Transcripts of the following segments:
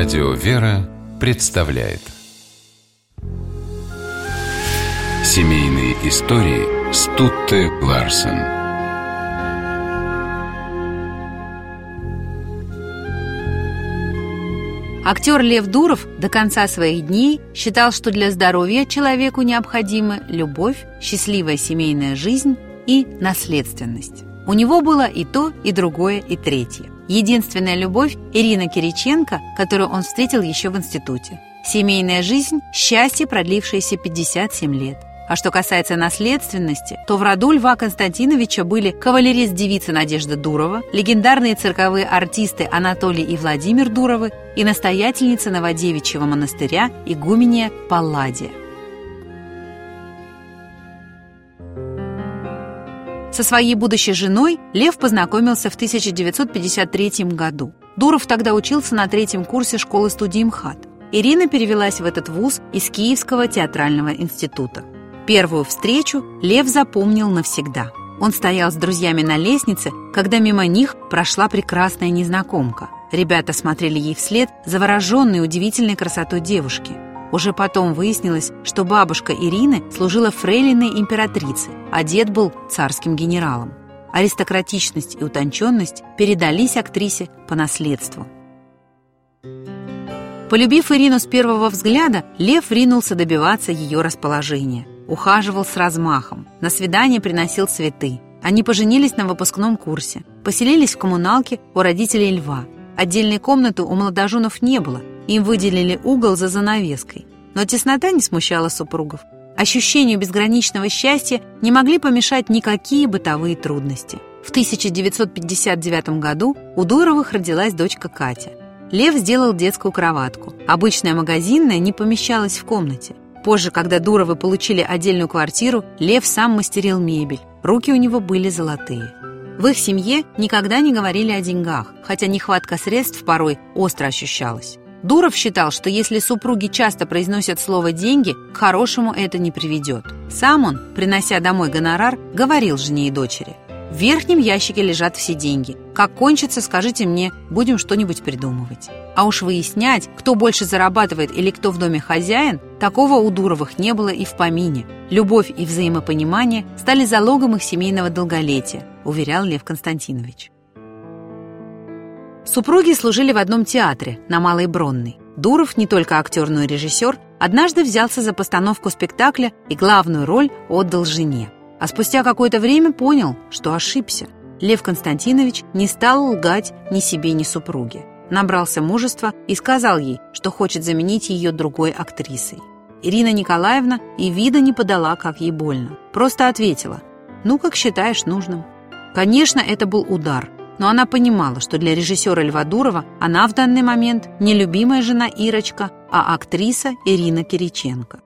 Радио «Вера» представляет Семейные истории Стутте Ларсен Актер Лев Дуров до конца своих дней считал, что для здоровья человеку необходимы любовь, счастливая семейная жизнь и наследственность. У него было и то, и другое, и третье. Единственная любовь – Ирина Кириченко, которую он встретил еще в институте. Семейная жизнь – счастье, продлившееся 57 лет. А что касается наследственности, то в роду Льва Константиновича были кавалерист-девица Надежда Дурова, легендарные цирковые артисты Анатолий и Владимир Дуровы и настоятельница Новодевичьего монастыря игуменья Палладия. Со своей будущей женой Лев познакомился в 1953 году. Дуров тогда учился на третьем курсе школы-студии МХАТ. Ирина перевелась в этот вуз из Киевского театрального института. Первую встречу Лев запомнил навсегда. Он стоял с друзьями на лестнице, когда мимо них прошла прекрасная незнакомка. Ребята смотрели ей вслед, завороженные удивительной красотой девушки. Уже потом выяснилось, что бабушка Ирины служила фрейлиной императрицы, а дед был царским генералом. Аристократичность и утонченность передались актрисе по наследству. Полюбив Ирину с первого взгляда, Лев ринулся добиваться ее расположения – ухаживал с размахом, на свидание приносил цветы. Они поженились на выпускном курсе, поселились в коммуналке у родителей Льва. Отдельной комнаты у молодоженов не было, им выделили угол за занавеской. Но теснота не смущала супругов. Ощущению безграничного счастья не могли помешать никакие бытовые трудности. В 1959 году у Дуровых родилась дочка Катя. Лев сделал детскую кроватку. Обычная магазинная не помещалась в комнате. Позже, когда Дуровы получили отдельную квартиру, Лев сам мастерил мебель. Руки у него были золотые. В их семье никогда не говорили о деньгах, хотя нехватка средств порой остро ощущалась. Дуров считал, что если супруги часто произносят слово «деньги», к хорошему это не приведет. Сам он, принося домой гонорар, говорил жене и дочери – в верхнем ящике лежат все деньги. Как кончится, скажите мне, будем что-нибудь придумывать. А уж выяснять, кто больше зарабатывает или кто в доме хозяин, такого у Дуровых не было и в помине. Любовь и взаимопонимание стали залогом их семейного долголетия, уверял Лев Константинович. Супруги служили в одном театре, на Малой Бронной. Дуров, не только актер, но и режиссер, однажды взялся за постановку спектакля и главную роль отдал жене. А спустя какое-то время понял, что ошибся. Лев Константинович не стал лгать ни себе, ни супруге. Набрался мужества и сказал ей, что хочет заменить ее другой актрисой. Ирина Николаевна и вида не подала, как ей больно. Просто ответила «Ну, как считаешь нужным». Конечно, это был удар, но она понимала, что для режиссера Льва Дурова она в данный момент не любимая жена Ирочка, а актриса Ирина Кириченко.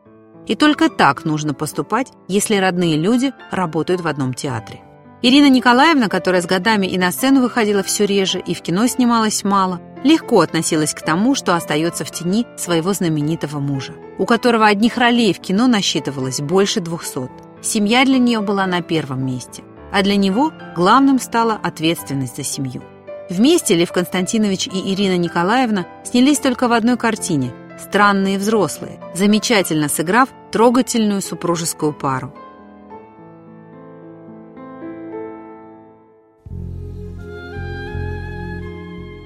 И только так нужно поступать, если родные люди работают в одном театре. Ирина Николаевна, которая с годами и на сцену выходила все реже, и в кино снималась мало, легко относилась к тому, что остается в тени своего знаменитого мужа, у которого одних ролей в кино насчитывалось больше двухсот. Семья для нее была на первом месте, а для него главным стала ответственность за семью. Вместе Лев Константинович и Ирина Николаевна снялись только в одной картине – странные взрослые, замечательно сыграв трогательную супружескую пару.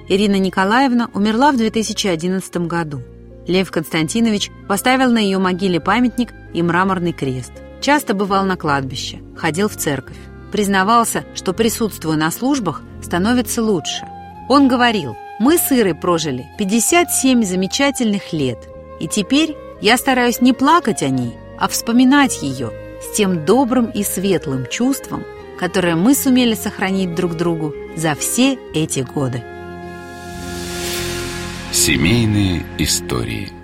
Ирина Николаевна умерла в 2011 году. Лев Константинович поставил на ее могиле памятник и мраморный крест. Часто бывал на кладбище, ходил в церковь. Признавался, что присутствуя на службах, становится лучше. Он говорил – мы с Ирой прожили 57 замечательных лет, и теперь я стараюсь не плакать о ней, а вспоминать ее с тем добрым и светлым чувством, которое мы сумели сохранить друг другу за все эти годы. Семейные истории –